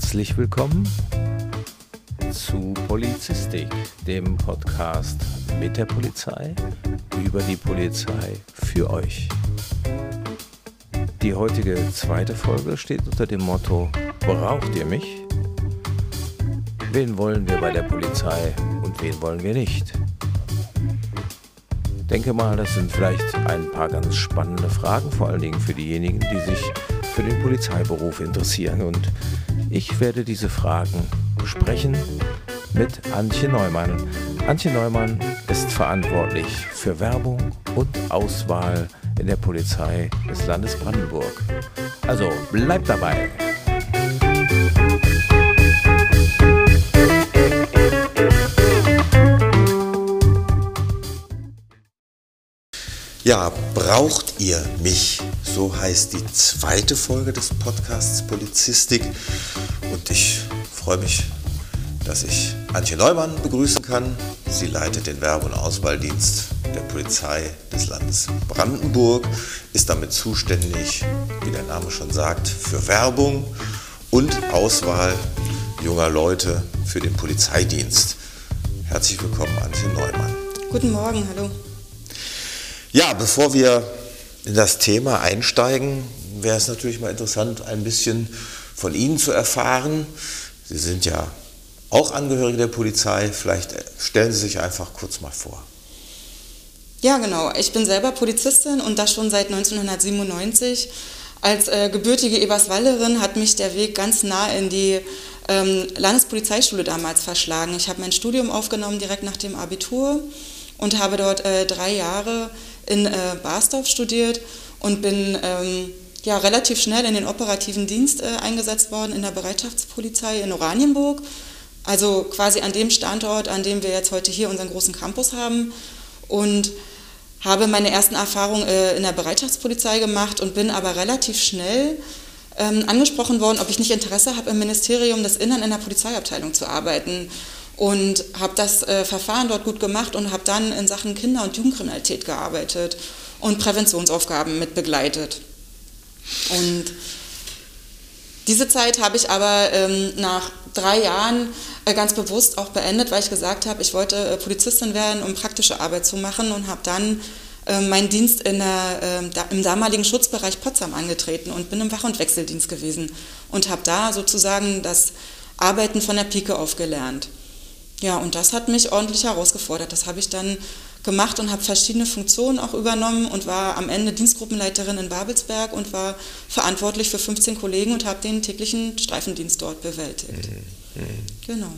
Herzlich willkommen zu Polizistik, dem Podcast mit der Polizei, über die Polizei, für euch. Die heutige zweite Folge steht unter dem Motto Braucht ihr mich? Wen wollen wir bei der Polizei und wen wollen wir nicht? Denke mal, das sind vielleicht ein paar ganz spannende Fragen, vor allen Dingen für diejenigen, die sich für den Polizeiberuf interessieren. Und ich werde diese Fragen besprechen mit Antje Neumann. Antje Neumann ist verantwortlich für Werbung und Auswahl in der Polizei des Landes Brandenburg. Also bleibt dabei! Ja, braucht ihr mich? So heißt die zweite Folge des Podcasts Polizistik. Und ich freue mich, dass ich Antje Neumann begrüßen kann. Sie leitet den Werbe- und Auswahldienst der Polizei des Landes Brandenburg, ist damit zuständig, wie der Name schon sagt, für Werbung und Auswahl junger Leute für den Polizeidienst. Herzlich willkommen, Antje Neumann. Guten Morgen, hallo. Ja, bevor wir in das Thema einsteigen, wäre es natürlich mal interessant, ein bisschen von Ihnen zu erfahren. Sie sind ja auch Angehörige der Polizei. Vielleicht stellen Sie sich einfach kurz mal vor. Ja, genau. Ich bin selber Polizistin und das schon seit 1997. Als äh, gebürtige Eberswalderin hat mich der Weg ganz nah in die ähm, Landespolizeischule damals verschlagen. Ich habe mein Studium aufgenommen direkt nach dem Abitur und habe dort äh, drei Jahre in äh, Barsdorf studiert und bin ähm, ja, relativ schnell in den operativen Dienst äh, eingesetzt worden in der Bereitschaftspolizei in Oranienburg. Also quasi an dem Standort, an dem wir jetzt heute hier unseren großen Campus haben. Und habe meine ersten Erfahrungen äh, in der Bereitschaftspolizei gemacht und bin aber relativ schnell ähm, angesprochen worden, ob ich nicht Interesse habe, im Ministerium des Innern in der Polizeiabteilung zu arbeiten und habe das äh, Verfahren dort gut gemacht und habe dann in Sachen Kinder- und Jugendkriminalität gearbeitet und Präventionsaufgaben mit begleitet. Und diese Zeit habe ich aber ähm, nach drei Jahren äh, ganz bewusst auch beendet, weil ich gesagt habe, ich wollte äh, Polizistin werden, um praktische Arbeit zu machen und habe dann äh, meinen Dienst der, ähm, da, im damaligen Schutzbereich Potsdam angetreten und bin im Wach- und Wechseldienst gewesen und habe da sozusagen das Arbeiten von der Pike auf gelernt. Ja, und das hat mich ordentlich herausgefordert. Das habe ich dann gemacht und habe verschiedene Funktionen auch übernommen und war am Ende Dienstgruppenleiterin in Babelsberg und war verantwortlich für 15 Kollegen und habe den täglichen Streifendienst dort bewältigt. Mhm. Mhm. Genau.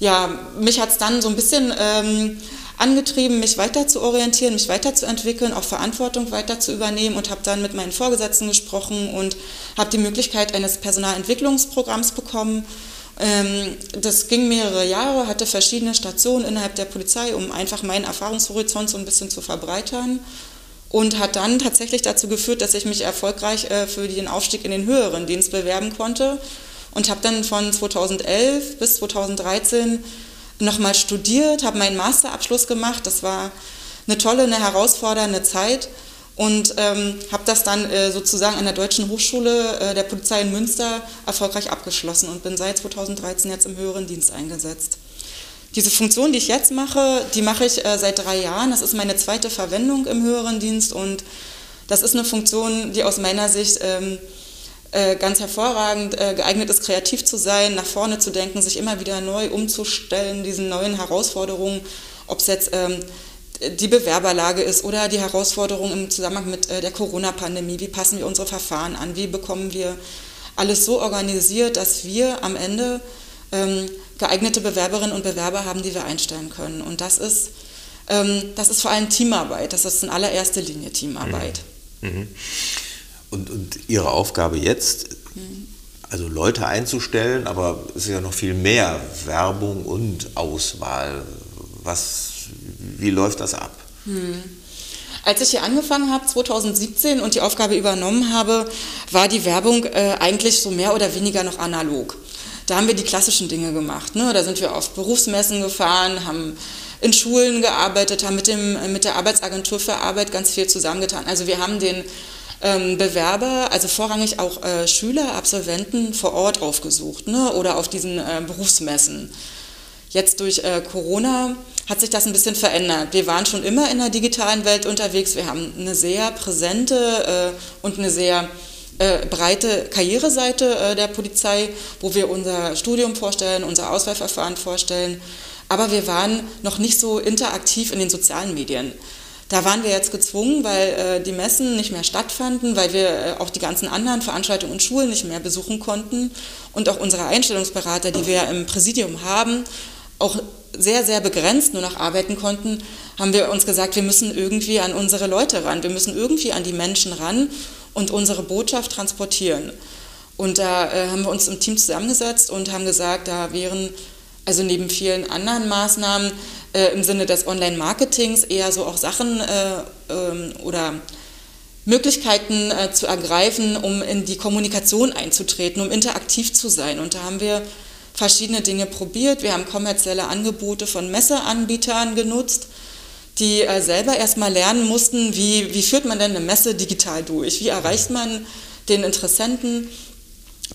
Ja, mich hat es dann so ein bisschen ähm, angetrieben, mich weiter zu orientieren, mich weiterzuentwickeln, auch Verantwortung weiter zu übernehmen und habe dann mit meinen Vorgesetzten gesprochen und habe die Möglichkeit eines Personalentwicklungsprogramms bekommen das ging mehrere Jahre, hatte verschiedene Stationen innerhalb der Polizei, um einfach meinen Erfahrungshorizont so ein bisschen zu verbreitern. Und hat dann tatsächlich dazu geführt, dass ich mich erfolgreich äh, für den Aufstieg in den höheren Dienst bewerben konnte. Und habe dann von 2011 bis 2013 nochmal studiert, habe meinen Masterabschluss gemacht. Das war eine tolle, eine herausfordernde Zeit und ähm, habe das dann äh, sozusagen an der Deutschen Hochschule äh, der Polizei in Münster erfolgreich abgeschlossen und bin seit 2013 jetzt im höheren Dienst eingesetzt. Diese Funktion, die ich jetzt mache, die mache ich äh, seit drei Jahren. Das ist meine zweite Verwendung im höheren Dienst und das ist eine Funktion, die aus meiner Sicht ähm, äh, ganz hervorragend äh, geeignet ist, kreativ zu sein, nach vorne zu denken, sich immer wieder neu umzustellen, diesen neuen Herausforderungen, ob es jetzt ähm, die Bewerberlage ist oder die Herausforderung im Zusammenhang mit äh, der Corona-Pandemie. Wie passen wir unsere Verfahren an? Wie bekommen wir alles so organisiert, dass wir am Ende ähm, geeignete Bewerberinnen und Bewerber haben, die wir einstellen können? Und das ist, ähm, das ist vor allem Teamarbeit. Das ist in allererster Linie Teamarbeit. Mhm. mhm. Und, und Ihre Aufgabe jetzt, mhm. also Leute einzustellen, aber es ist ja noch viel mehr Werbung und Auswahl. Was wie läuft das ab? Hm. Als ich hier angefangen habe, 2017, und die Aufgabe übernommen habe, war die Werbung äh, eigentlich so mehr oder weniger noch analog. Da haben wir die klassischen Dinge gemacht. Ne? Da sind wir auf Berufsmessen gefahren, haben in Schulen gearbeitet, haben mit, dem, mit der Arbeitsagentur für Arbeit ganz viel zusammengetan. Also wir haben den ähm, Bewerber, also vorrangig auch äh, Schüler, Absolventen vor Ort aufgesucht ne? oder auf diesen äh, Berufsmessen. Jetzt durch äh, Corona hat sich das ein bisschen verändert. Wir waren schon immer in der digitalen Welt unterwegs. Wir haben eine sehr präsente äh, und eine sehr äh, breite Karriereseite äh, der Polizei, wo wir unser Studium vorstellen, unser Auswahlverfahren vorstellen. Aber wir waren noch nicht so interaktiv in den sozialen Medien. Da waren wir jetzt gezwungen, weil äh, die Messen nicht mehr stattfanden, weil wir äh, auch die ganzen anderen Veranstaltungen und Schulen nicht mehr besuchen konnten und auch unsere Einstellungsberater, die wir im Präsidium haben, auch sehr, sehr begrenzt nur noch arbeiten konnten, haben wir uns gesagt, wir müssen irgendwie an unsere Leute ran, wir müssen irgendwie an die Menschen ran und unsere Botschaft transportieren. Und da äh, haben wir uns im Team zusammengesetzt und haben gesagt, da wären also neben vielen anderen Maßnahmen äh, im Sinne des Online-Marketings eher so auch Sachen äh, ähm, oder Möglichkeiten äh, zu ergreifen, um in die Kommunikation einzutreten, um interaktiv zu sein. Und da haben wir verschiedene Dinge probiert. Wir haben kommerzielle Angebote von Messeanbietern genutzt, die äh, selber erstmal lernen mussten, wie, wie führt man denn eine Messe digital durch, wie erreicht man den Interessenten.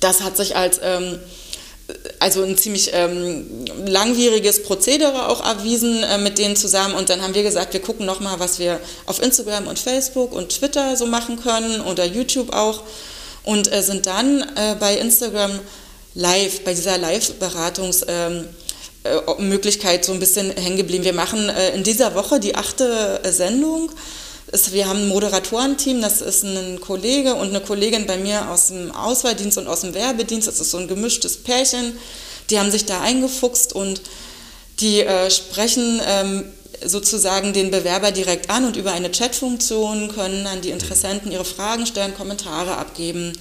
Das hat sich als ähm, also ein ziemlich ähm, langwieriges Prozedere auch erwiesen äh, mit denen zusammen. Und dann haben wir gesagt, wir gucken nochmal, was wir auf Instagram und Facebook und Twitter so machen können oder YouTube auch. Und äh, sind dann äh, bei Instagram live, bei dieser Live-Beratungsmöglichkeit ähm, so ein bisschen hängen geblieben. Wir machen äh, in dieser Woche die achte äh, Sendung. wir haben ein Moderatorenteam, das ist ein Kollege und eine Kollegin bei mir aus dem Auswahldienst und aus dem Werbedienst. Das ist so ein gemischtes Pärchen. Die haben sich da eingefuchst und die äh, sprechen ähm, sozusagen den Bewerber direkt an und über eine Chatfunktion können dann die Interessenten ihre Fragen stellen, Kommentare abgeben.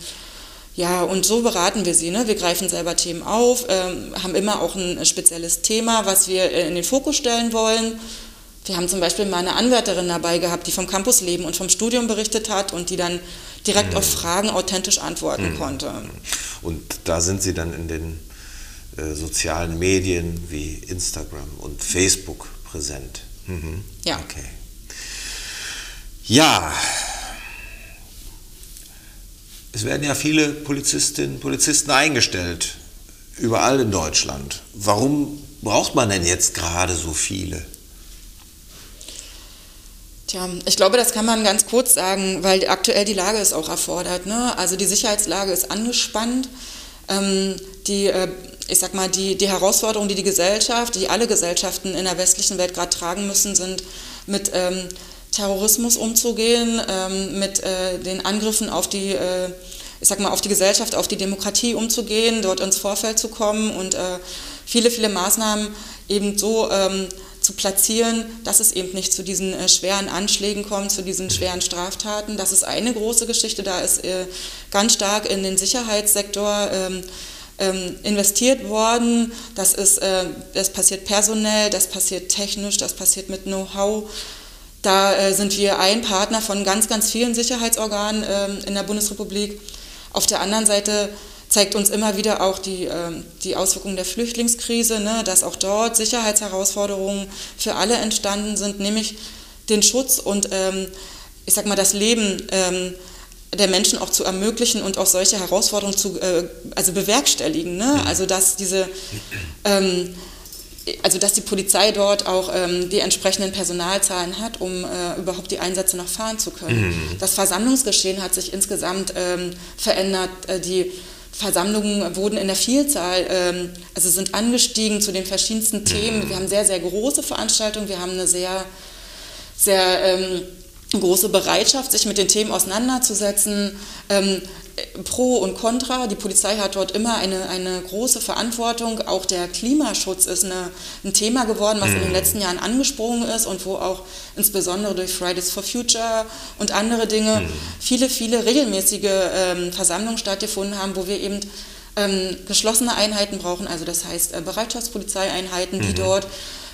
Ja, und so beraten wir sie. Ne? Wir greifen selber Themen auf, ähm, haben immer auch ein spezielles Thema, was wir äh, in den Fokus stellen wollen. Wir haben zum Beispiel mal eine Anwärterin dabei gehabt, die vom Campusleben und vom Studium berichtet hat und die dann direkt mhm. auf Fragen authentisch antworten mhm. konnte. Und da sind Sie dann in den äh, sozialen Medien wie Instagram und Facebook präsent. Mhm. Ja. Okay. Ja, es werden ja viele Polizistinnen und Polizisten eingestellt, überall in Deutschland. Warum braucht man denn jetzt gerade so viele? Tja, ich glaube, das kann man ganz kurz sagen, weil aktuell die Lage es auch erfordert. Ne? Also die Sicherheitslage ist angespannt. Ähm, die, äh, ich sag mal, die, die Herausforderungen, die die Gesellschaft, die alle Gesellschaften in der westlichen Welt gerade tragen müssen, sind mit ähm, Terrorismus umzugehen, ähm, mit äh, den Angriffen auf die, äh, ich sag mal, auf die Gesellschaft, auf die Demokratie umzugehen, dort ins Vorfeld zu kommen und äh, viele, viele Maßnahmen eben so ähm, zu platzieren, dass es eben nicht zu diesen äh, schweren Anschlägen kommt, zu diesen schweren Straftaten. Das ist eine große Geschichte, da ist äh, ganz stark in den Sicherheitssektor ähm, ähm, investiert worden. Das, ist, äh, das passiert personell, das passiert technisch, das passiert mit Know-how. Da äh, sind wir ein Partner von ganz, ganz vielen Sicherheitsorganen ähm, in der Bundesrepublik. Auf der anderen Seite zeigt uns immer wieder auch die, ähm, die Auswirkungen der Flüchtlingskrise, ne, dass auch dort Sicherheitsherausforderungen für alle entstanden sind, nämlich den Schutz und ähm, ich sag mal das Leben ähm, der Menschen auch zu ermöglichen und auch solche Herausforderungen zu äh, also bewerkstelligen. Ne? Also dass diese ähm, also dass die Polizei dort auch ähm, die entsprechenden Personalzahlen hat, um äh, überhaupt die Einsätze noch fahren zu können. Mhm. Das Versammlungsgeschehen hat sich insgesamt ähm, verändert. Äh, die Versammlungen wurden in der Vielzahl, ähm, also sind angestiegen zu den verschiedensten Themen. Mhm. Wir haben sehr, sehr große Veranstaltungen, wir haben eine sehr, sehr ähm, große Bereitschaft, sich mit den Themen auseinanderzusetzen. Ähm, Pro und Contra. Die Polizei hat dort immer eine, eine große Verantwortung. Auch der Klimaschutz ist eine, ein Thema geworden, was in den mhm. letzten Jahren angesprungen ist und wo auch insbesondere durch Fridays for Future und andere Dinge mhm. viele, viele regelmäßige ähm, Versammlungen stattgefunden haben, wo wir eben ähm, geschlossene Einheiten brauchen, also das heißt äh, Bereitschaftspolizeieinheiten, die mhm. dort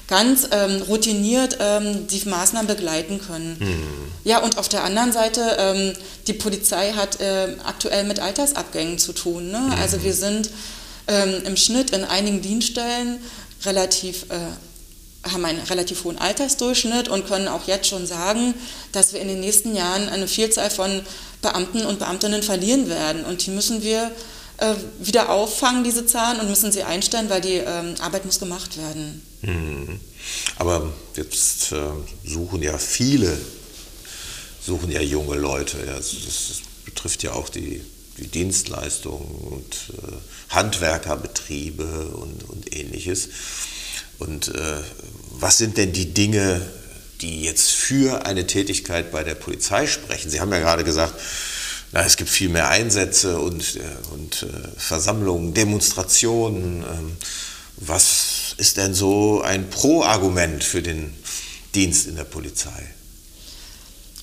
ganz ähm, routiniert ähm, die Maßnahmen begleiten können. Mhm. Ja, und auf der anderen Seite, ähm, die Polizei hat äh, aktuell mit Altersabgängen zu tun. Ne? Mhm. Also wir sind ähm, im Schnitt in einigen Dienststellen relativ äh, haben einen relativ hohen Altersdurchschnitt und können auch jetzt schon sagen, dass wir in den nächsten Jahren eine Vielzahl von Beamten und Beamtinnen verlieren werden. Und die müssen wir äh, wieder auffangen, diese Zahlen, und müssen sie einstellen, weil die ähm, Arbeit muss gemacht werden. Mhm. Aber jetzt äh, suchen ja viele, suchen ja junge Leute. Ja, das, das betrifft ja auch die, die Dienstleistungen und äh, Handwerkerbetriebe und, und ähnliches. Und äh, was sind denn die Dinge, die jetzt für eine Tätigkeit bei der Polizei sprechen? Sie haben ja gerade gesagt, na, es gibt viel mehr Einsätze und, äh, und äh, Versammlungen, Demonstrationen. Ähm, was ist denn so ein Pro-Argument für den Dienst in der Polizei?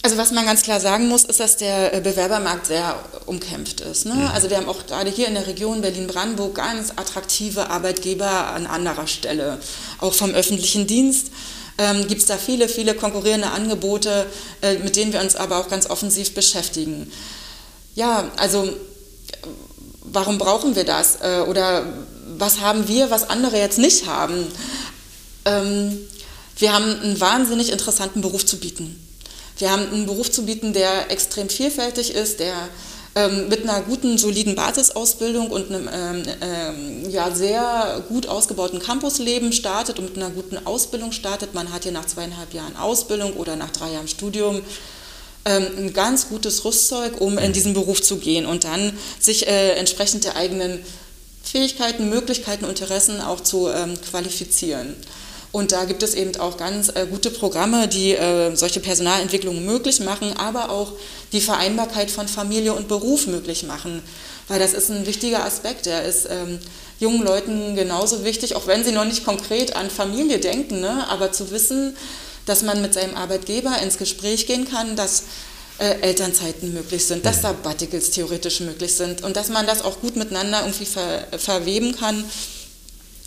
Also was man ganz klar sagen muss, ist, dass der äh, Bewerbermarkt sehr umkämpft ist. Ne? Mhm. Also wir haben auch gerade hier in der Region Berlin-Brandenburg ganz attraktive Arbeitgeber an anderer Stelle, auch vom öffentlichen Dienst. Ähm, Gibt es da viele, viele konkurrierende Angebote, äh, mit denen wir uns aber auch ganz offensiv beschäftigen. Ja, also warum brauchen wir das? Äh, oder was haben wir, was andere jetzt nicht haben? Ähm, wir haben einen wahnsinnig interessanten Beruf zu bieten. Wir haben einen Beruf zu bieten, der extrem vielfältig ist, der ähm, mit einer guten, soliden Basisausbildung und einem ähm, ähm, ja, sehr gut ausgebauten Campusleben startet und mit einer guten Ausbildung startet. Man hat hier nach zweieinhalb Jahren Ausbildung oder nach drei Jahren Studium ein ganz gutes Rüstzeug, um in diesen Beruf zu gehen und dann sich äh, entsprechend der eigenen Fähigkeiten, Möglichkeiten, Interessen auch zu ähm, qualifizieren. Und da gibt es eben auch ganz äh, gute Programme, die äh, solche Personalentwicklungen möglich machen, aber auch die Vereinbarkeit von Familie und Beruf möglich machen. Weil das ist ein wichtiger Aspekt, der ist ähm, jungen Leuten genauso wichtig, auch wenn sie noch nicht konkret an Familie denken, ne? aber zu wissen, dass man mit seinem Arbeitgeber ins Gespräch gehen kann, dass äh, Elternzeiten möglich sind, dass Sabbaticals theoretisch möglich sind und dass man das auch gut miteinander irgendwie ver verweben kann.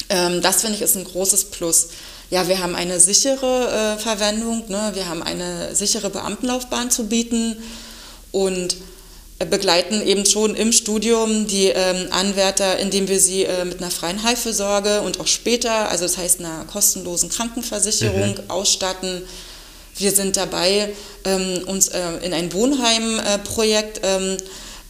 Ähm, das finde ich ist ein großes Plus ja, wir haben eine sichere äh, Verwendung, ne? wir haben eine sichere Beamtenlaufbahn zu bieten und begleiten eben schon im Studium die ähm, Anwärter, indem wir sie äh, mit einer freien Heilfürsorge und auch später, also das heißt einer kostenlosen Krankenversicherung mhm. ausstatten. Wir sind dabei, ähm, uns äh, in ein Wohnheimprojekt ähm,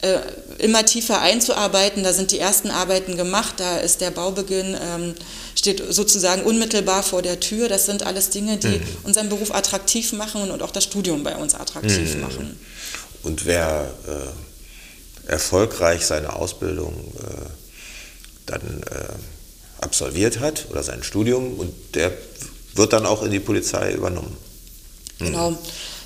äh, immer tiefer einzuarbeiten. Da sind die ersten Arbeiten gemacht, da ist der Baubeginn ähm, steht sozusagen unmittelbar vor der Tür. Das sind alles Dinge, die mhm. unseren Beruf attraktiv machen und auch das Studium bei uns attraktiv mhm. machen. Und wer äh, erfolgreich seine Ausbildung äh, dann äh, absolviert hat oder sein Studium und der wird dann auch in die Polizei übernommen. Mhm. Genau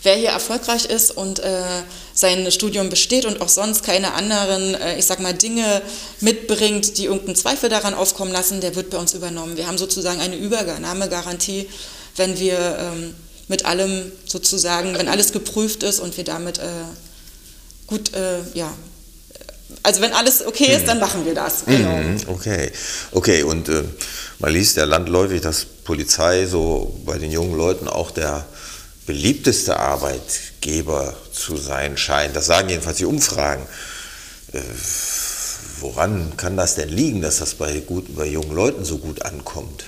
wer hier erfolgreich ist und äh, sein Studium besteht und auch sonst keine anderen, äh, ich sag mal, Dinge mitbringt, die irgendeinen Zweifel daran aufkommen lassen, der wird bei uns übernommen. Wir haben sozusagen eine Übernahmegarantie, wenn wir ähm, mit allem sozusagen, wenn alles geprüft ist und wir damit äh, gut, äh, ja, also wenn alles okay ist, dann machen wir das. Genau. Mhm, okay, okay. Und äh, man liest ja landläufig, dass Polizei so bei den jungen Leuten auch der beliebteste Arbeitgeber zu sein scheint. Das sagen jedenfalls die Umfragen. Äh, woran kann das denn liegen, dass das bei, gut, bei jungen Leuten so gut ankommt?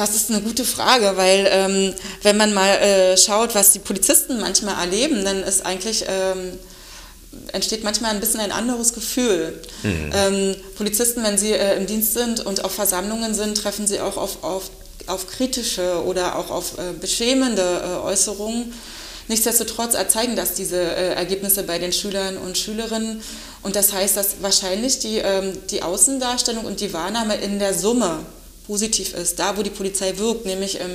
Das ist eine gute Frage, weil ähm, wenn man mal äh, schaut, was die Polizisten manchmal erleben, dann ist eigentlich ähm, entsteht manchmal ein bisschen ein anderes Gefühl. Mhm. Ähm, Polizisten, wenn sie äh, im Dienst sind und auf Versammlungen sind, treffen sie auch auf, auf auf kritische oder auch auf äh, beschämende äh, Äußerungen. Nichtsdestotrotz erzeigen das diese äh, Ergebnisse bei den Schülern und Schülerinnen. Und das heißt, dass wahrscheinlich die, ähm, die Außendarstellung und die Wahrnahme in der Summe positiv ist, da wo die Polizei wirkt, nämlich im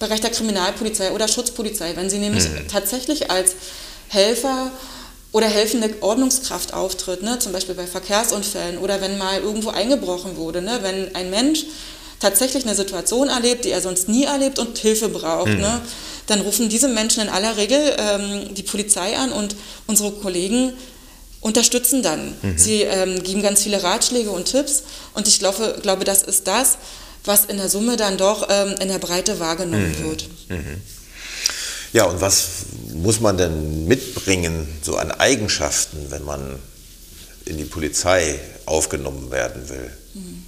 Bereich der Kriminalpolizei oder Schutzpolizei. Wenn sie nämlich mhm. tatsächlich als Helfer oder helfende Ordnungskraft auftritt, ne? zum Beispiel bei Verkehrsunfällen oder wenn mal irgendwo eingebrochen wurde, ne? wenn ein Mensch tatsächlich eine Situation erlebt, die er sonst nie erlebt und Hilfe braucht, mhm. ne, dann rufen diese Menschen in aller Regel ähm, die Polizei an und unsere Kollegen unterstützen dann. Mhm. Sie ähm, geben ganz viele Ratschläge und Tipps und ich glaube, glaube das ist das, was in der Summe dann doch ähm, in der Breite wahrgenommen mhm. wird. Mhm. Ja, und was muss man denn mitbringen, so an Eigenschaften, wenn man in die Polizei aufgenommen werden will? Mhm.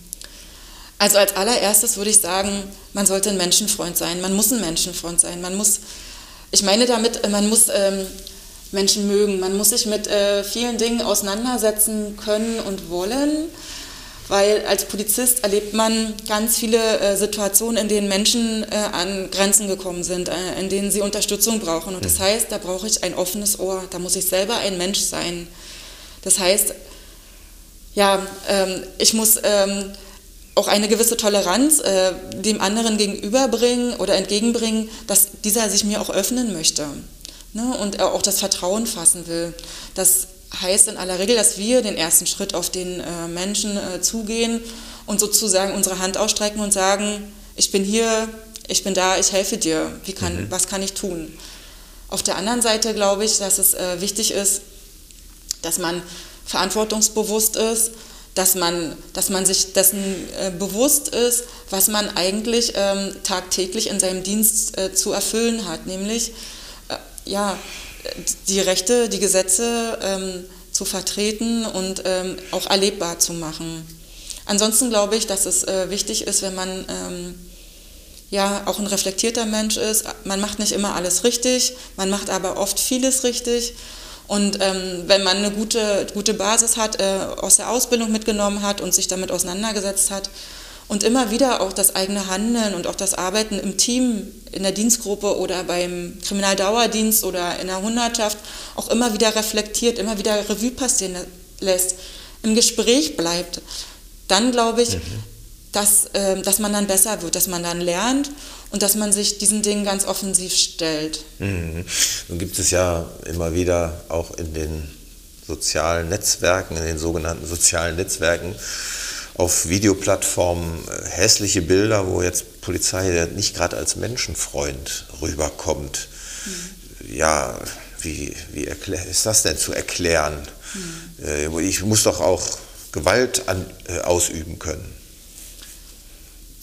Also als allererstes würde ich sagen, man sollte ein Menschenfreund sein. Man muss ein Menschenfreund sein. Man muss, ich meine damit, man muss ähm, Menschen mögen. Man muss sich mit äh, vielen Dingen auseinandersetzen können und wollen, weil als Polizist erlebt man ganz viele äh, Situationen, in denen Menschen äh, an Grenzen gekommen sind, äh, in denen sie Unterstützung brauchen. Und das heißt, da brauche ich ein offenes Ohr. Da muss ich selber ein Mensch sein. Das heißt, ja, ähm, ich muss ähm, auch eine gewisse Toleranz äh, dem anderen gegenüberbringen oder entgegenbringen, dass dieser sich mir auch öffnen möchte ne, und er auch das Vertrauen fassen will. Das heißt in aller Regel, dass wir den ersten Schritt auf den äh, Menschen äh, zugehen und sozusagen unsere Hand ausstrecken und sagen, ich bin hier, ich bin da, ich helfe dir, Wie kann, mhm. was kann ich tun? Auf der anderen Seite glaube ich, dass es äh, wichtig ist, dass man verantwortungsbewusst ist, dass man, dass man sich dessen äh, bewusst ist, was man eigentlich ähm, tagtäglich in seinem Dienst äh, zu erfüllen hat, nämlich äh, ja, die Rechte, die Gesetze ähm, zu vertreten und ähm, auch erlebbar zu machen. Ansonsten glaube ich, dass es äh, wichtig ist, wenn man ähm, ja auch ein reflektierter Mensch ist. Man macht nicht immer alles richtig, man macht aber oft vieles richtig und ähm, wenn man eine gute, gute Basis hat, äh, aus der Ausbildung mitgenommen hat und sich damit auseinandergesetzt hat und immer wieder auch das eigene Handeln und auch das Arbeiten im Team, in der Dienstgruppe oder beim Kriminaldauerdienst oder in der Hundertschaft auch immer wieder reflektiert, immer wieder Revue passieren lässt, im Gespräch bleibt, dann glaube ich, mhm. dass, äh, dass man dann besser wird, dass man dann lernt und dass man sich diesen Dingen ganz offensiv stellt. Mhm. Nun gibt es ja immer wieder auch in den sozialen Netzwerken, in den sogenannten sozialen Netzwerken, auf Videoplattformen äh, hässliche Bilder, wo jetzt Polizei nicht gerade als Menschenfreund rüberkommt. Mhm. Ja, wie, wie ist das denn zu erklären? Mhm. Ich muss doch auch Gewalt an, äh, ausüben können.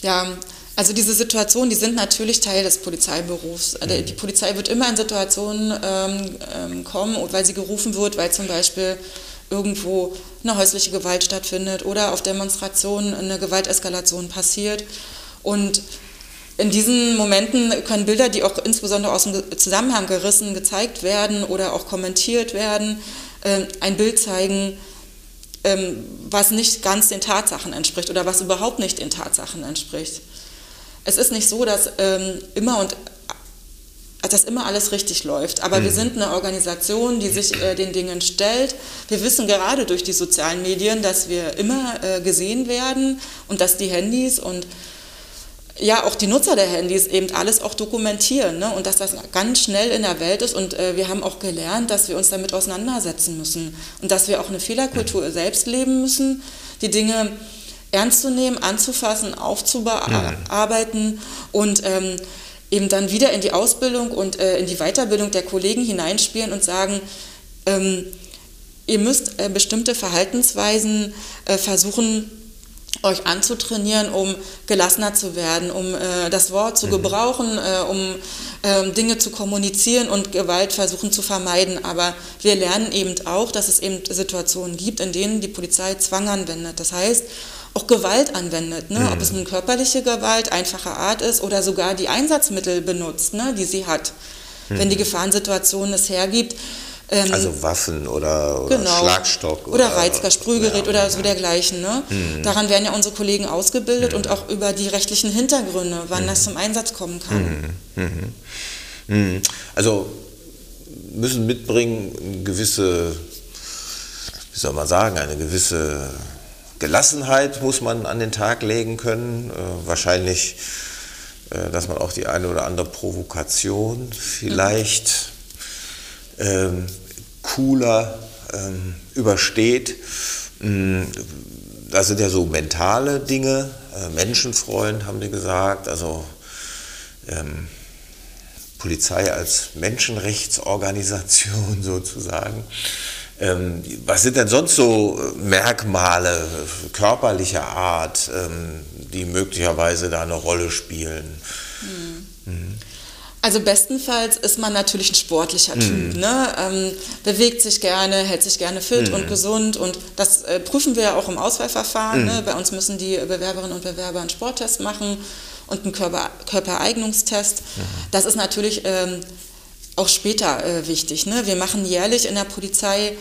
Ja, also diese Situationen, die sind natürlich Teil des Polizeiberufs. Also mhm. Die Polizei wird immer in Situationen ähm, ähm, kommen, weil sie gerufen wird, weil zum Beispiel irgendwo eine häusliche Gewalt stattfindet oder auf Demonstrationen eine Gewalteskalation passiert. Und in diesen Momenten können Bilder, die auch insbesondere aus dem Zusammenhang gerissen, gezeigt werden oder auch kommentiert werden, äh, ein Bild zeigen, ähm, was nicht ganz den Tatsachen entspricht oder was überhaupt nicht den Tatsachen entspricht es ist nicht so, dass ähm, immer und dass immer alles richtig läuft. Aber mhm. wir sind eine Organisation, die sich äh, den Dingen stellt. Wir wissen gerade durch die sozialen Medien, dass wir immer äh, gesehen werden und dass die Handys und ja, auch die Nutzer der Handys eben alles auch dokumentieren ne? und dass das ganz schnell in der Welt ist und äh, wir haben auch gelernt, dass wir uns damit auseinandersetzen müssen und dass wir auch eine Fehlerkultur mhm. selbst leben müssen, die Dinge ernst zu nehmen, anzufassen, aufzubearbeiten mhm. und ähm, eben dann wieder in die Ausbildung und äh, in die Weiterbildung der Kollegen hineinspielen und sagen, ähm, ihr müsst äh, bestimmte Verhaltensweisen äh, versuchen, euch anzutrainieren, um gelassener zu werden, um äh, das Wort zu mhm. gebrauchen, äh, um äh, Dinge zu kommunizieren und Gewalt versuchen zu vermeiden. Aber wir lernen eben auch, dass es eben Situationen gibt, in denen die Polizei Zwang anwendet. Das heißt, auch Gewalt anwendet, ne? Mhm. ob es eine körperliche Gewalt einfacher Art ist oder sogar die Einsatzmittel benutzt, ne? die sie hat, mhm. wenn die Gefahrensituation es hergibt. Ähm, also Waffen oder, oder genau. Schlagstock. Oder, oder Reizgas, Sprühgerät ja, oder so dergleichen. Ne? Mhm. Daran werden ja unsere Kollegen ausgebildet und auch über die rechtlichen Hintergründe, wann das mhm. zum Einsatz kommen kann. Mhm. Mhm. Also müssen mitbringen eine gewisse, wie soll man sagen, eine gewisse Gelassenheit muss man an den Tag legen können. Äh, wahrscheinlich, äh, dass man auch die eine oder andere Provokation vielleicht ähm, cooler ähm, übersteht. Mm, das sind ja so mentale Dinge. Äh, Menschenfreund haben die gesagt. Also ähm, Polizei als Menschenrechtsorganisation sozusagen. Ähm, was sind denn sonst so äh, Merkmale körperlicher Art, ähm, die möglicherweise da eine Rolle spielen? Mhm. Mhm. Also bestenfalls ist man natürlich ein sportlicher Typ, ne? Ähm, bewegt sich gerne, hält sich gerne fit und gesund und das äh, prüfen wir ja auch im Auswahlverfahren. Ne? Bei uns müssen die Bewerberinnen und Bewerber einen Sporttest machen und einen Körper, Körpereignungstest. Das ist natürlich ähm, auch später äh, wichtig. Ne? Wir machen jährlich in der Polizei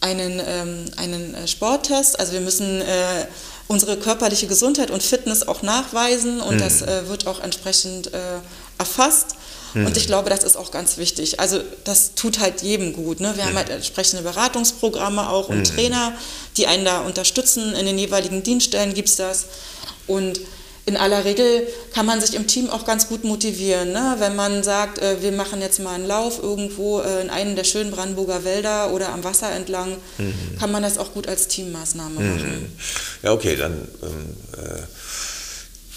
einen, ähm, einen äh, Sporttest. Also wir müssen äh, unsere körperliche Gesundheit und Fitness auch nachweisen und das äh, wird auch entsprechend äh, erfasst. Und ich glaube, das ist auch ganz wichtig. Also das tut halt jedem gut. Ne? Wir haben halt entsprechende Beratungsprogramme auch und Trainer, die einen da unterstützen. In den jeweiligen Dienststellen gibt es das. Und in aller Regel kann man sich im Team auch ganz gut motivieren. Ne? Wenn man sagt, äh, wir machen jetzt mal einen Lauf irgendwo äh, in einem der schönen Brandenburger Wälder oder am Wasser entlang, kann man das auch gut als Teammaßnahme machen. Ja, okay, dann ähm, äh,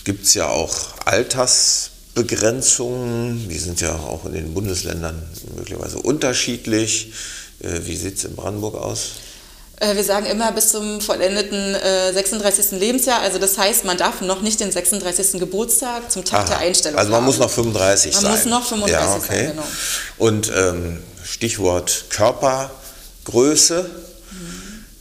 gibt es ja auch Altersbegrenzungen. Die sind ja auch in den Bundesländern möglicherweise unterschiedlich. Äh, wie sieht es in Brandenburg aus? Äh, Wir sagen immer bis zum vollendeten äh, 36. Lebensjahr. Also das heißt, man darf noch nicht den 36. Geburtstag zum Tag der Aha. Einstellung Also man haben. muss noch 35 Man sein. muss noch 35 ja, sein, okay. genau. Und ähm, Stichwort Körpergröße,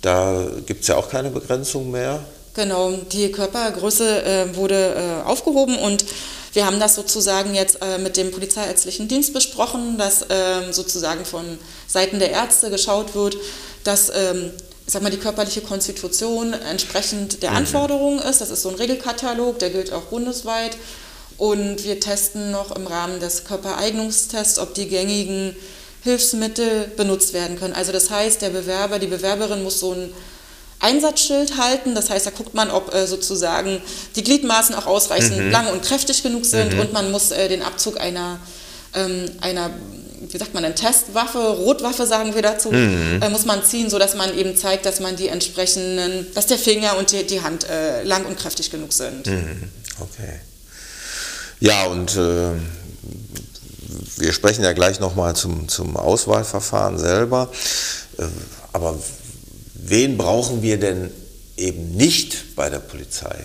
da gibt es ja auch keine Begrenzung mehr. Genau, die Körpergröße äh, wurde äh, aufgehoben und wir haben das sozusagen jetzt äh, mit dem polizeiärztlichen Dienst besprochen, dass ähm, sozusagen von Seiten der Ärzte geschaut wird, dass ähm, sag mal, die körperliche Konstitution entsprechend der Anforderungen ist. Das ist so ein Regelkatalog, der gilt auch bundesweit. Und wir testen noch im Rahmen des Körpereignungstests, ob die gängigen Hilfsmittel benutzt werden können. Also das heißt, der Bewerber, die Bewerberin muss so ein Einsatzschild halten. Das heißt, da guckt man, ob äh, sozusagen die Gliedmaßen auch ausreichend lang und kräftig genug sind und man muss äh, den Abzug einer, ähm, einer, wie sagt man denn, Testwaffe, Rotwaffe sagen wir dazu, äh, muss man ziehen, sodass man eben zeigt, dass man die entsprechenden, dass der Finger und die, die Hand äh, lang und kräftig genug sind. Okay. Ja, und äh, wir sprechen ja gleich nochmal zum, zum Auswahlverfahren selber. Äh, aber wen brauchen wir denn eben nicht bei der Polizei?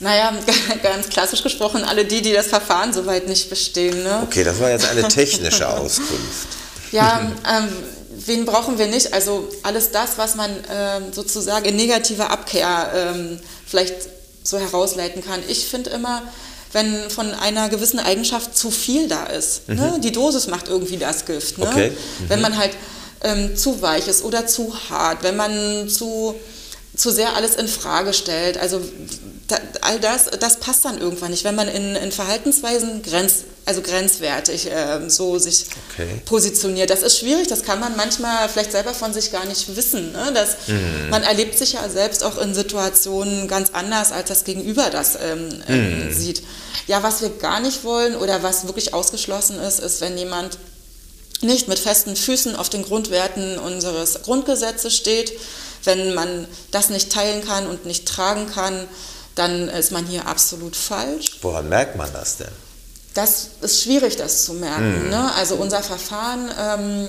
Naja, ganz klassisch gesprochen, alle die, die das Verfahren soweit nicht bestehen. Ne? Okay, das war jetzt eine technische Auskunft. Ja, ähm, wen brauchen wir nicht? Also alles das, was man ähm, sozusagen in negativer Abkehr ähm, vielleicht so herausleiten kann. Ich finde immer, wenn von einer gewissen Eigenschaft zu viel da ist, ne? die Dosis macht irgendwie das Gift. Ne? Okay. Wenn man halt ähm, zu weich ist oder zu hart, wenn man zu, zu sehr alles in Frage stellt, also da, all das, das passt dann irgendwann nicht, wenn man in, in Verhaltensweisen grenz, also grenzwertig äh, so sich Okay. positioniert. Das ist schwierig, das kann man manchmal vielleicht selber von sich gar nicht wissen. Ne? Das, Man erlebt sich ja selbst auch in Situationen ganz anders, als das Gegenüber das ähm, ähm, sieht. Ja, was wir gar nicht wollen oder was wirklich ausgeschlossen ist, ist, wenn jemand nicht mit festen Füßen auf den Grundwerten unseres Grundgesetzes steht. Wenn man das nicht teilen kann und nicht tragen kann, dann ist man hier absolut falsch. Woran merkt man das denn? Das ist schwierig, das zu merken. Ne? Also unser Verfahren ähm,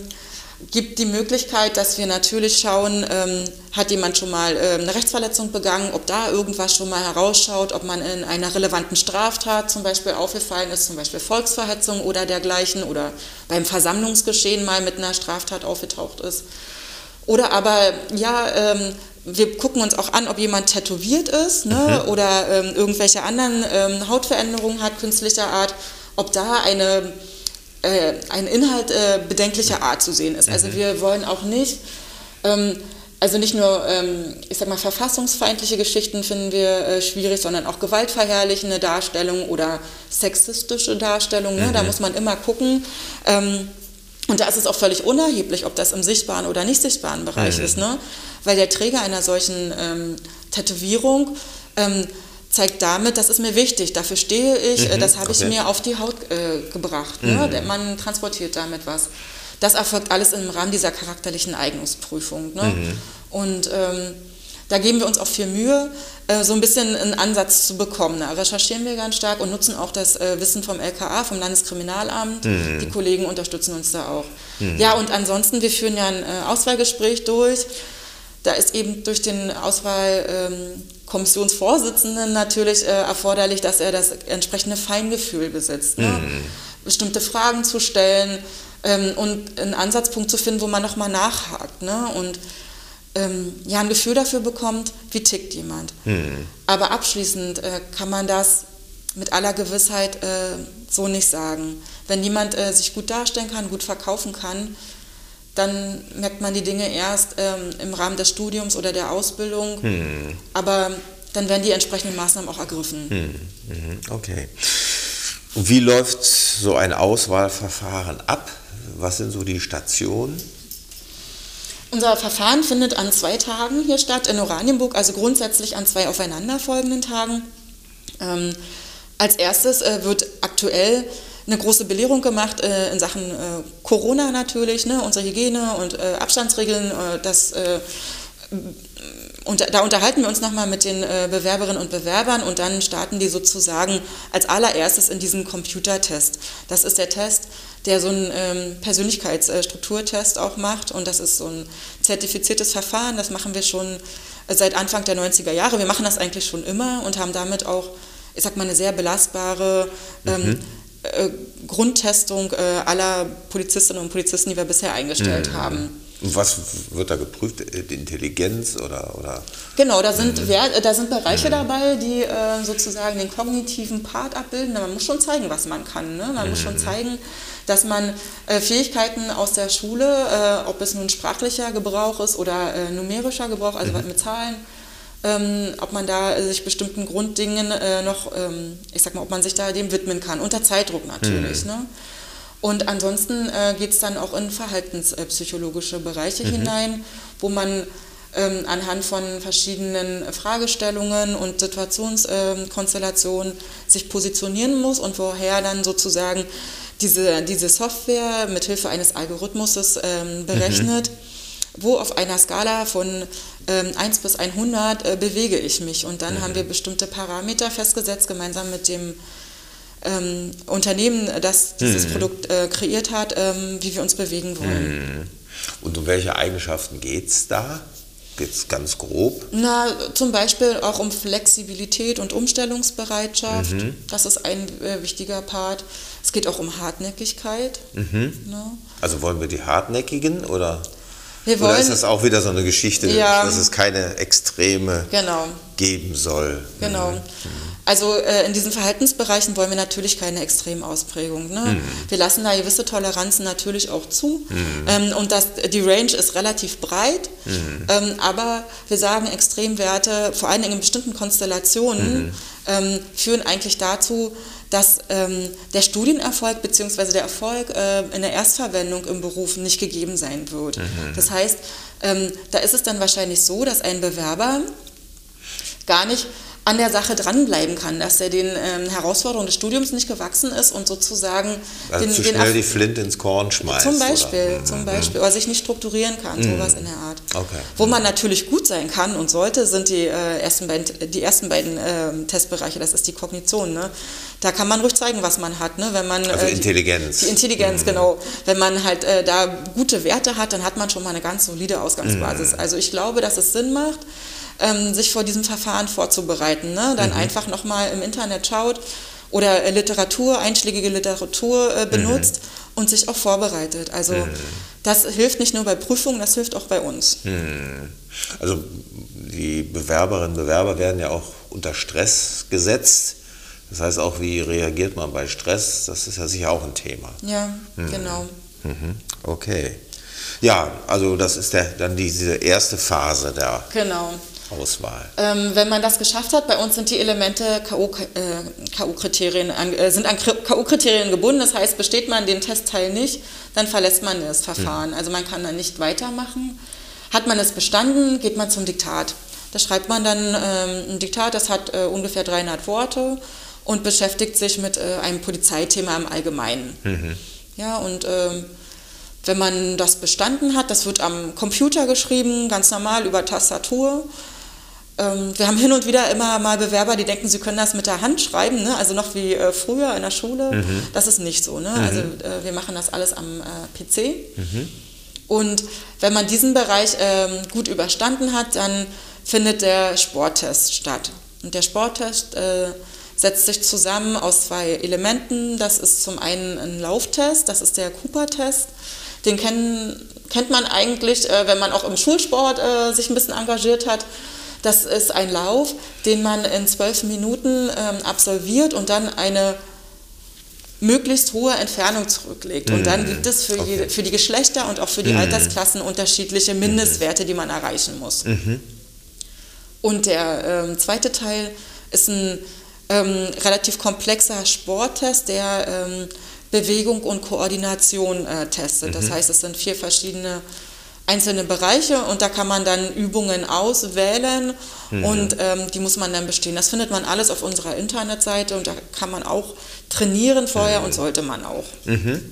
gibt die Möglichkeit, dass wir natürlich schauen, ähm, hat jemand schon mal ähm, eine Rechtsverletzung begangen, ob da irgendwas schon mal herausschaut, ob man in einer relevanten Straftat zum Beispiel aufgefallen ist, zum Beispiel Volksverhetzung oder dergleichen oder beim Versammlungsgeschehen mal mit einer Straftat aufgetaucht ist. Oder aber, ja, ähm, wir gucken uns auch an, ob jemand tätowiert ist ne, oder ähm, irgendwelche anderen ähm, Hautveränderungen hat, künstlicher Art, ob da eine, äh, ein Inhalt äh, bedenklicher Art zu sehen ist. Also wir wollen auch nicht, ähm, also nicht nur, ähm, ich sag mal, verfassungsfeindliche Geschichten finden wir äh, schwierig, sondern auch gewaltverherrlichende Darstellungen oder sexistische Darstellungen. Ne? Da muss man immer gucken. Und da ist es auch völlig unerheblich, ob das im sichtbaren oder nicht sichtbaren Bereich ist, ne? Weil der Träger einer solchen ähm, Tätowierung ähm, zeigt damit, das ist mir wichtig, dafür stehe ich, äh, das habe ich okay. mir auf die Haut äh, gebracht. Ne? Der- Man transportiert damit was. Das erfolgt alles im Rahmen dieser charakterlichen Eignungsprüfung. Ne? Und ähm, da geben wir uns auch viel Mühe, äh, so ein bisschen einen Ansatz zu bekommen. Da recherchieren wir ganz stark und nutzen auch das äh, Wissen vom LKA, vom Landeskriminalamt. Die Kollegen unterstützen uns da auch. Ja, und ansonsten, wir führen ja ein äh, Auswahlgespräch durch. Da ist eben durch den Auswahlkomitee ähm, natürlich erforderlich, dass er das entsprechende Feingefühl besitzt, ne? mhm. bestimmte Fragen zu stellen ähm, und einen Ansatzpunkt zu finden, wo man nochmal nachhakt ne? und ähm, ja ein Gefühl dafür bekommt, wie tickt jemand. Mhm. Aber abschließend äh, kann man das mit aller Gewissheit äh, so nicht sagen. Wenn jemand äh, sich gut darstellen kann, gut verkaufen kann, dann merkt man die Dinge erst ähm, im Rahmen des Studiums oder der Ausbildung. Hm. Aber dann werden die entsprechenden Maßnahmen auch ergriffen. Hm. Mhm. Okay. Wie läuft so ein Auswahlverfahren ab? Was sind so die Stationen? Unser Verfahren findet an zwei Tagen hier statt, in Oranienburg, also grundsätzlich an zwei aufeinanderfolgenden Tagen. Ähm, als erstes äh, wird aktuell eine große Belehrung gemacht äh, in Sachen äh, Corona natürlich, ne, unsere Hygiene und äh, Abstandsregeln. Äh, das, äh, und da unterhalten wir uns nochmal mit den äh, Bewerberinnen und Bewerbern und dann starten die sozusagen als allererstes in diesen Computertest. Das ist der Test, der so einen ähm, Persönlichkeitsstrukturtest auch macht und das ist so ein zertifiziertes Verfahren, das machen wir schon seit Anfang der 90er Jahre. Wir machen das eigentlich schon immer und haben damit auch ich sag mal, eine sehr belastbare ähm, mhm. äh, Grundtestung äh, aller Polizistinnen und Polizisten, die wir bisher eingestellt mhm. haben. Was wird da geprüft? Äh, die Intelligenz oder? oder? Genau, da sind, mhm. Wert, da sind Bereiche mhm. dabei, die äh, sozusagen den kognitiven Part abbilden. Man muss schon zeigen, was man kann. Ne? Man mhm. muss schon mhm. zeigen, dass man äh, Fähigkeiten aus der Schule, äh, ob es nun sprachlicher Gebrauch ist oder äh, numerischer Gebrauch, also mhm. mit Zahlen, ähm, ob man da sich bestimmten Grunddingen äh, noch, ähm, ich sag mal, ob man sich da dem widmen kann, unter Zeitdruck natürlich. Mhm. Ne? Und ansonsten äh, geht es dann auch in verhaltenspsychologische Bereiche mhm. hinein, wo man ähm, anhand von verschiedenen Fragestellungen und Situationskonstellationen sich positionieren muss und woher dann sozusagen diese, diese Software mithilfe eines Algorithmuses ähm, berechnet. Mhm wo auf einer Skala von ähm, 1 bis 100 äh, bewege ich mich. Und dann mhm. haben wir bestimmte Parameter festgesetzt, gemeinsam mit dem ähm, Unternehmen, das dieses mhm. Produkt äh, kreiert hat, ähm, wie wir uns bewegen wollen. Mhm. Und um welche Eigenschaften geht es da? Geht es ganz grob? Na, zum Beispiel auch um Flexibilität und Umstellungsbereitschaft. Mhm. Das ist ein äh, wichtiger Part. Es geht auch um Hartnäckigkeit. Mhm. Ne? Also wollen wir die Hartnäckigen oder? Wir wollen, Oder ist das auch wieder so eine Geschichte, ja, dass es keine Extreme genau. geben soll? Genau. Mhm. Also äh, in diesen Verhaltensbereichen wollen wir natürlich keine Extremausprägung. Ne? Mhm. Wir lassen da gewisse Toleranzen natürlich auch zu. Mhm. Ähm, und das, die Range ist relativ breit. Mhm. Ähm, aber wir sagen, Extremwerte, vor allen Dingen in bestimmten Konstellationen, mhm. ähm, führen eigentlich dazu, dass ähm, der Studienerfolg bzw. der Erfolg äh, in der Erstverwendung im Beruf nicht gegeben sein wird. Mhm. Das heißt, ähm, da ist es dann wahrscheinlich so, dass ein Bewerber gar nicht an der Sache dranbleiben kann, dass er den ähm, Herausforderungen des Studiums nicht gewachsen ist und sozusagen also den, zu schnell den die Flint ins Korn schmeißt. Zum Beispiel, oder? zum mhm. Beispiel, oder sich nicht strukturieren kann, mhm. sowas in der Art. Okay. Wo man natürlich gut sein kann und sollte, sind die äh, ersten beiden, die ersten beiden äh, Testbereiche, das ist die Kognition. Ne? Da kann man ruhig zeigen, was man hat. Ne? Wenn man, also äh, Intelligenz. Die, die Intelligenz, mhm. genau. Wenn man halt äh, da gute Werte hat, dann hat man schon mal eine ganz solide Ausgangsbasis. Mhm. Also ich glaube, dass es Sinn macht, ähm, sich vor diesem Verfahren vorzubereiten. Ne? Dann mhm. einfach nochmal im Internet schaut oder äh, Literatur, einschlägige Literatur äh, benutzt mhm. und sich auch vorbereitet. Also mhm. das hilft nicht nur bei Prüfungen, das hilft auch bei uns. Mhm. Also die Bewerberinnen und Bewerber werden ja auch unter Stress gesetzt. Das heißt auch, wie reagiert man bei Stress? Das ist ja sicher auch ein Thema. Ja, mhm. genau. Mhm. Okay. Ja, also das ist der, dann diese erste Phase der genau. Auswahl? Ähm, wenn man das geschafft hat, bei uns sind die Elemente KU-Kriterien äh, äh, sind an KU-Kriterien gebunden. Das heißt, besteht man den Testteil nicht, dann verlässt man das Verfahren. Hm. Also man kann dann nicht weitermachen. Hat man es bestanden, geht man zum Diktat. Da schreibt man dann ähm, ein Diktat, das hat äh, ungefähr 300 Worte und beschäftigt sich mit äh, einem Polizeithema im Allgemeinen. Mhm. Ja, und ähm, wenn man das bestanden hat, das wird am Computer geschrieben, ganz normal über Tastatur. Ähm, wir haben hin und wieder immer mal Bewerber, die denken, sie können das mit der Hand schreiben, ne? also noch wie äh, früher in der Schule. Mhm. Das ist nicht so. Ne? Mhm. Also äh, wir machen das alles am äh, PC. Mhm. Und wenn man diesen Bereich ähm, gut überstanden hat, dann findet der Sporttest statt. Und der Sporttest äh, setzt sich zusammen aus zwei Elementen. Das ist zum einen ein Lauftest, das ist der Cooper-Test. Den kennen, kennt man eigentlich, äh, wenn man auch im Schulsport äh, sich ein bisschen engagiert hat. Das ist ein Lauf, den man in zwölf Minuten ähm, absolviert und dann eine möglichst hohe Entfernung zurücklegt. Und dann mhm. gibt es für, okay. die, für die Geschlechter und auch für die mhm. Altersklassen unterschiedliche Mindestwerte, die man erreichen muss. Mhm. Und der ähm, zweite Teil ist ein ähm, relativ komplexer Sporttest, der ähm, Bewegung und Koordination äh, testet. Das mhm. heißt, es sind vier verschiedene einzelne Bereiche und da kann man dann Übungen auswählen mhm. und ähm, die muss man dann bestehen. Das findet man alles auf unserer Internetseite und da kann man auch trainieren vorher mhm. und sollte man auch. Mhm.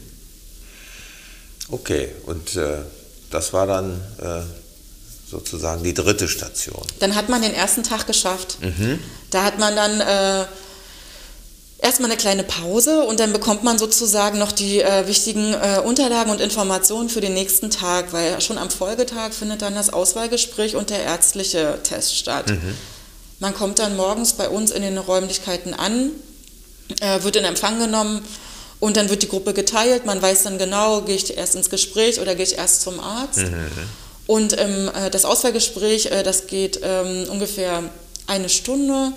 Okay, und äh, das war dann äh, sozusagen die dritte Station. Dann hat man den ersten Tag geschafft. Mhm. Da hat man dann äh, erstmal eine kleine Pause und dann bekommt man sozusagen noch die äh, wichtigen äh, Unterlagen und Informationen für den nächsten Tag, weil schon am Folgetag findet dann das Auswahlgespräch und der ärztliche Test statt. Mhm. Man kommt dann morgens bei uns in den Räumlichkeiten an, äh, wird in Empfang genommen und dann wird die Gruppe geteilt. Man weiß dann genau, gehe ich erst ins Gespräch oder gehe ich erst zum Arzt. Mhm. Und ähm, äh, das Auswahlgespräch, äh, das geht ähm, ungefähr eine Stunde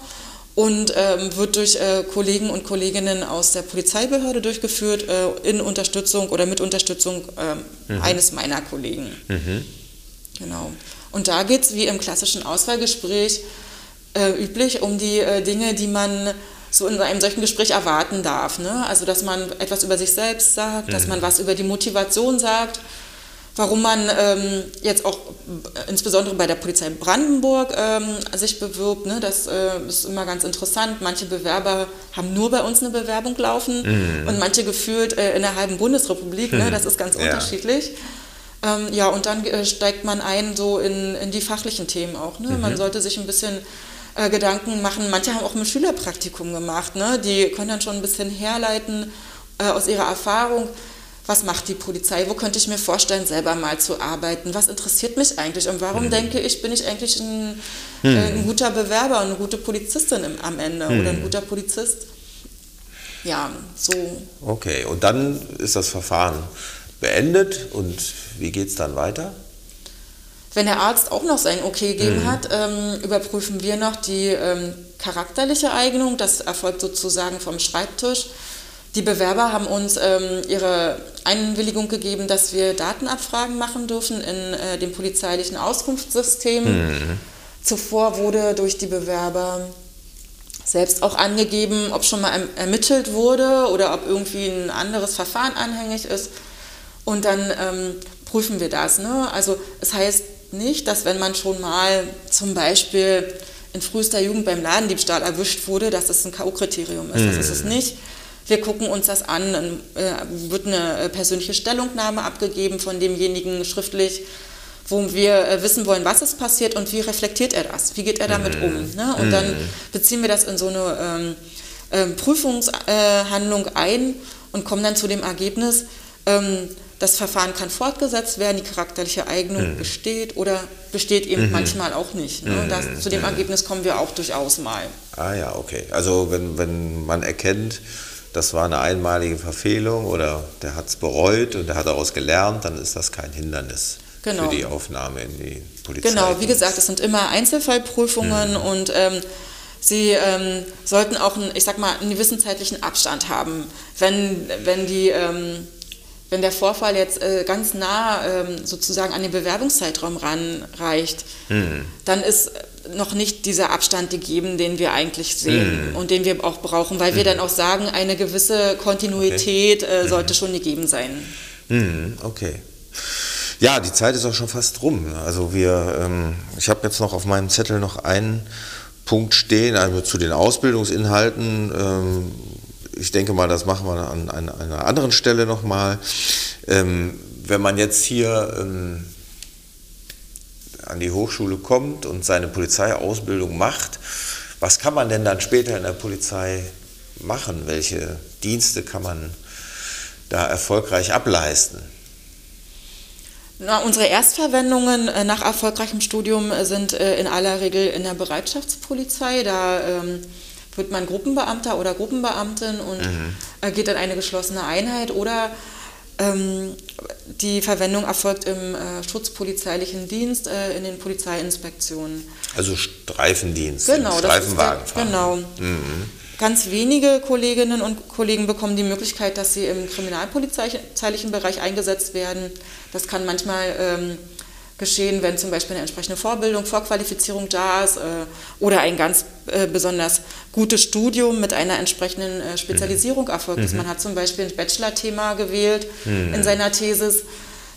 und ähm, wird durch äh, Kollegen und Kolleginnen aus der Polizeibehörde durchgeführt äh, in Unterstützung oder mit Unterstützung äh, mhm. eines meiner Kollegen. Mhm. Genau. Und da geht es wie im klassischen Auswahlgespräch äh, üblich um die äh, Dinge, die man so in einem solchen Gespräch erwarten darf. Ne? Also dass man etwas über sich selbst sagt, mhm. dass man was über die Motivation sagt warum man ähm, jetzt auch äh, insbesondere bei der Polizei Brandenburg ähm, sich bewirbt. Ne? Das äh, ist immer ganz interessant. Manche Bewerber haben nur bei uns eine Bewerbung laufen mhm. und manche gefühlt äh, in der halben Bundesrepublik. Ne? Das ist ganz ja. unterschiedlich. Ähm, ja, und dann äh, steigt man ein so in, in die fachlichen Themen auch. Ne? Mhm. Man sollte sich ein bisschen äh, Gedanken machen. Manche haben auch ein Schülerpraktikum gemacht. Ne? Die können dann schon ein bisschen herleiten äh, aus ihrer Erfahrung was macht die Polizei, wo könnte ich mir vorstellen, selber mal zu arbeiten, was interessiert mich eigentlich und warum hm. denke ich, bin ich eigentlich ein, hm. äh, ein guter Bewerber und eine gute Polizistin im, am Ende hm. oder ein guter Polizist. Ja, so. Okay, und dann ist das Verfahren beendet und wie geht es dann weiter? Wenn der Arzt auch noch sein Okay gegeben mhm. hat, ähm, überprüfen wir noch die ähm, charakterliche Eignung. Das erfolgt sozusagen vom Schreibtisch. Die Bewerber haben uns ähm, ihre Einwilligung gegeben, dass wir Datenabfragen machen dürfen in äh, dem polizeilichen Auskunftssystem. Mhm. Zuvor wurde durch die Bewerber selbst auch angegeben, ob schon mal erm-, ermittelt wurde oder ob irgendwie ein anderes Verfahren anhängig ist. Und dann ähm, prüfen wir das. Ne? Also es heißt nicht, dass wenn man schon mal zum Beispiel in frühester Jugend beim Ladendiebstahl erwischt wurde, dass das ein K.O.-Kriterium ist. Mhm. Das ist es nicht. Wir gucken uns das an, dann äh, wird eine äh, persönliche Stellungnahme abgegeben von demjenigen schriftlich, wo wir äh, wissen wollen, was ist passiert und wie reflektiert er das, wie geht er damit mhm. um. Ne? Und dann mhm. beziehen wir das in so eine ähm, ähm, Prüfungshandlung ein und kommen dann zu dem Ergebnis, ähm, das Verfahren kann fortgesetzt werden, die charakterliche Eignung mhm. besteht oder besteht eben mhm. manchmal auch nicht. Ne? Das, mhm. zu dem Ergebnis kommen wir auch durchaus mal. Ah ja, okay. Also wenn, wenn man erkennt, das war eine einmalige Verfehlung oder der hat es bereut und der hat daraus gelernt, dann ist das kein Hindernis genau. für die Aufnahme in die Polizei. Genau, wie gesagt, es sind immer Einzelfallprüfungen mhm. und ähm, Sie ähm, sollten auch, einen, ich sag mal, einen gewissen zeitlichen Abstand haben. Wenn, wenn, die, ähm, wenn der Vorfall jetzt äh, ganz nah ähm, sozusagen an den Bewerbungszeitraum ranreicht, mhm. dann ist noch nicht dieser Abstand gegeben, den wir eigentlich sehen mm. und den wir auch brauchen, weil mm. wir mhm. dann auch sagen, eine gewisse Kontinuität okay. äh, sollte mm. schon gegeben sein. Okay. Ja, die Zeit ist auch schon fast rum. Also wir, ähm, ich habe jetzt noch auf meinem Zettel noch einen Punkt stehen, also zu den Ausbildungsinhalten. Ähm, ich denke mal, das machen wir an, an einer anderen Stelle nochmal. Ähm, wenn man jetzt hier ähm, an die Hochschule kommt und seine Polizeiausbildung macht, was kann man denn dann später in der Polizei machen? Welche Dienste kann man da erfolgreich ableisten? Na, unsere Erstverwendungen äh, nach erfolgreichem Studium äh, sind äh, in aller Regel in der Bereitschaftspolizei. Da ähm, wird man Gruppenbeamter oder Gruppenbeamtin und mhm. Geht in eine geschlossene Einheit oder ähm, die Verwendung erfolgt im äh, schutzpolizeilichen Dienst, äh, in den Polizeiinspektionen. Also Streifendienst, genau, Streifenwagen fahren. Genau. Mhm. Ganz wenige Kolleginnen und Kollegen bekommen die Möglichkeit, dass sie im kriminalpolizeilichen Bereich eingesetzt werden. Das kann manchmal ähm, geschehen, wenn zum Beispiel eine entsprechende Vorbildung, Vorqualifizierung da ist äh, oder ein ganz äh, besonders gutes Studium mit einer entsprechenden äh, Spezialisierung mhm. erfolgt ist. Mhm. Man hat zum Beispiel ein Bachelor-Thema gewählt mhm. in seiner Thesis,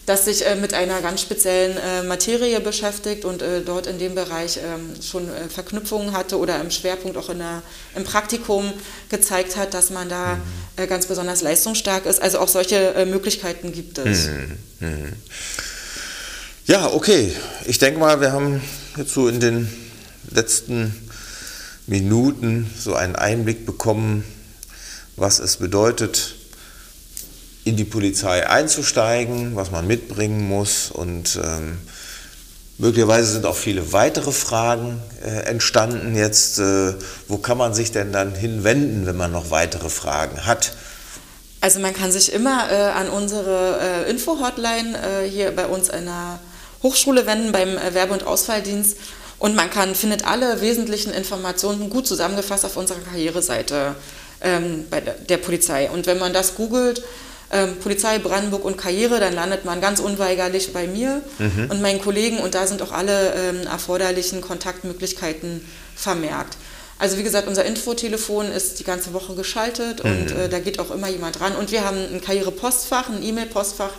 das sich äh, mit einer ganz speziellen äh, Materie beschäftigt und äh, dort in dem Bereich ähm, schon Verknüpfungen hatte oder im Schwerpunkt auch in der, im Praktikum gezeigt hat, dass man da mhm. ganz besonders leistungsstark ist. Also auch solche Möglichkeiten gibt es. Ja, okay. Ich denke mal, wir haben jetzt so in den letzten Minuten so einen Einblick bekommen, was es bedeutet, in die Polizei einzusteigen, was man mitbringen muss und ähm, möglicherweise sind auch viele weitere Fragen äh, entstanden. Jetzt, äh, wo kann man sich denn dann hinwenden, wenn man noch weitere Fragen hat? Also man kann sich immer äh, an unsere äh, Info-Hotline äh, hier bei uns in der Hochschule wenden beim äh, Werbe- und Ausfalldienst. Und man kann, findet alle wesentlichen Informationen gut zusammengefasst auf unserer Karriereseite ähm, bei der Polizei. Und wenn man das googelt, ähm, Polizei Brandenburg und Karriere, dann landet man ganz unweigerlich bei mir mhm. und meinen Kollegen und da sind auch alle ähm, erforderlichen Kontaktmöglichkeiten vermerkt. Also wie gesagt, unser Infotelefon ist die ganze Woche geschaltet mhm. und äh, da geht auch immer jemand ran. Und wir haben ein Karrierepostfach, ein E-Mail-Postfach,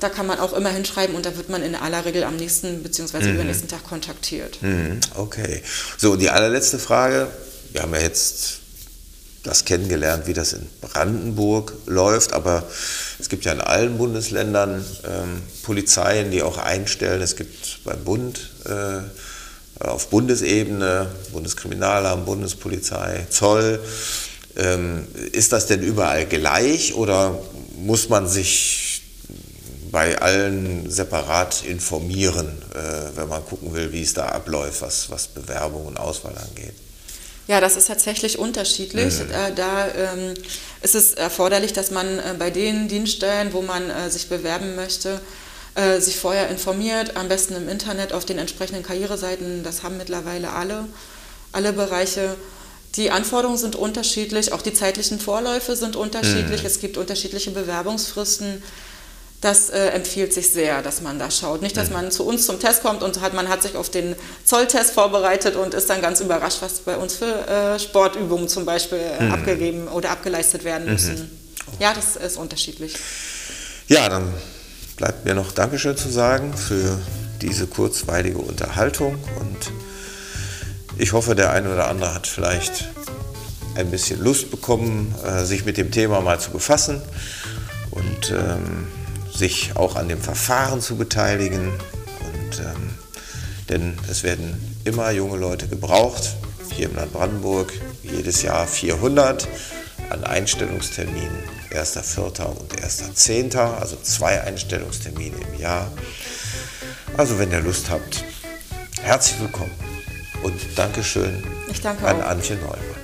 da kann man auch immer hinschreiben und da wird man in aller Regel am nächsten bzw. Mhm. übernächsten Tag kontaktiert. Mhm. Okay. So, die allerletzte Frage. Wir haben ja jetzt das kennengelernt, wie das in Brandenburg läuft, aber es gibt ja in allen Bundesländern ähm, Polizeien, die auch einstellen. Es gibt beim Bund äh, auf Bundesebene, Bundeskriminalamt, Bundespolizei, Zoll. Ähm, ist das denn überall gleich oder muss man sich bei allen separat informieren, äh, wenn man gucken will, wie es da abläuft, was, was Bewerbung und Auswahl angeht. Ja, das ist tatsächlich unterschiedlich. Mhm. Äh, da ähm, ist es erforderlich, dass man äh, bei den Dienststellen, wo man äh, sich bewerben möchte, äh, sich vorher informiert, am besten im Internet auf den entsprechenden Karriereseiten. Das haben mittlerweile alle, alle Bereiche. Die Anforderungen sind unterschiedlich, auch die zeitlichen Vorläufe sind unterschiedlich. Mhm. Es gibt unterschiedliche Bewerbungsfristen das äh, empfiehlt sich sehr, dass man da schaut. Nicht, dass man zu uns zum Test kommt und hat, man hat sich auf den Zolltest vorbereitet und ist dann ganz überrascht, was bei uns für äh, Sportübungen zum Beispiel äh, mhm. abgegeben oder abgeleistet werden mhm. müssen. Mhm. Okay. Ja, das ist unterschiedlich. Ja, dann bleibt mir noch Dankeschön zu sagen für diese kurzweilige Unterhaltung und ich hoffe, der eine oder andere hat vielleicht ein bisschen Lust bekommen, äh, sich mit dem Thema mal zu befassen und ähm, sich auch an dem Verfahren zu beteiligen. Und, ähm, denn es werden immer junge Leute gebraucht, hier im Land Brandenburg jedes Jahr 400 an Einstellungsterminen 1.4. und 1.10., also zwei Einstellungstermine im Jahr. Also wenn ihr Lust habt, herzlich willkommen und Dankeschön danke an Antje Neumann.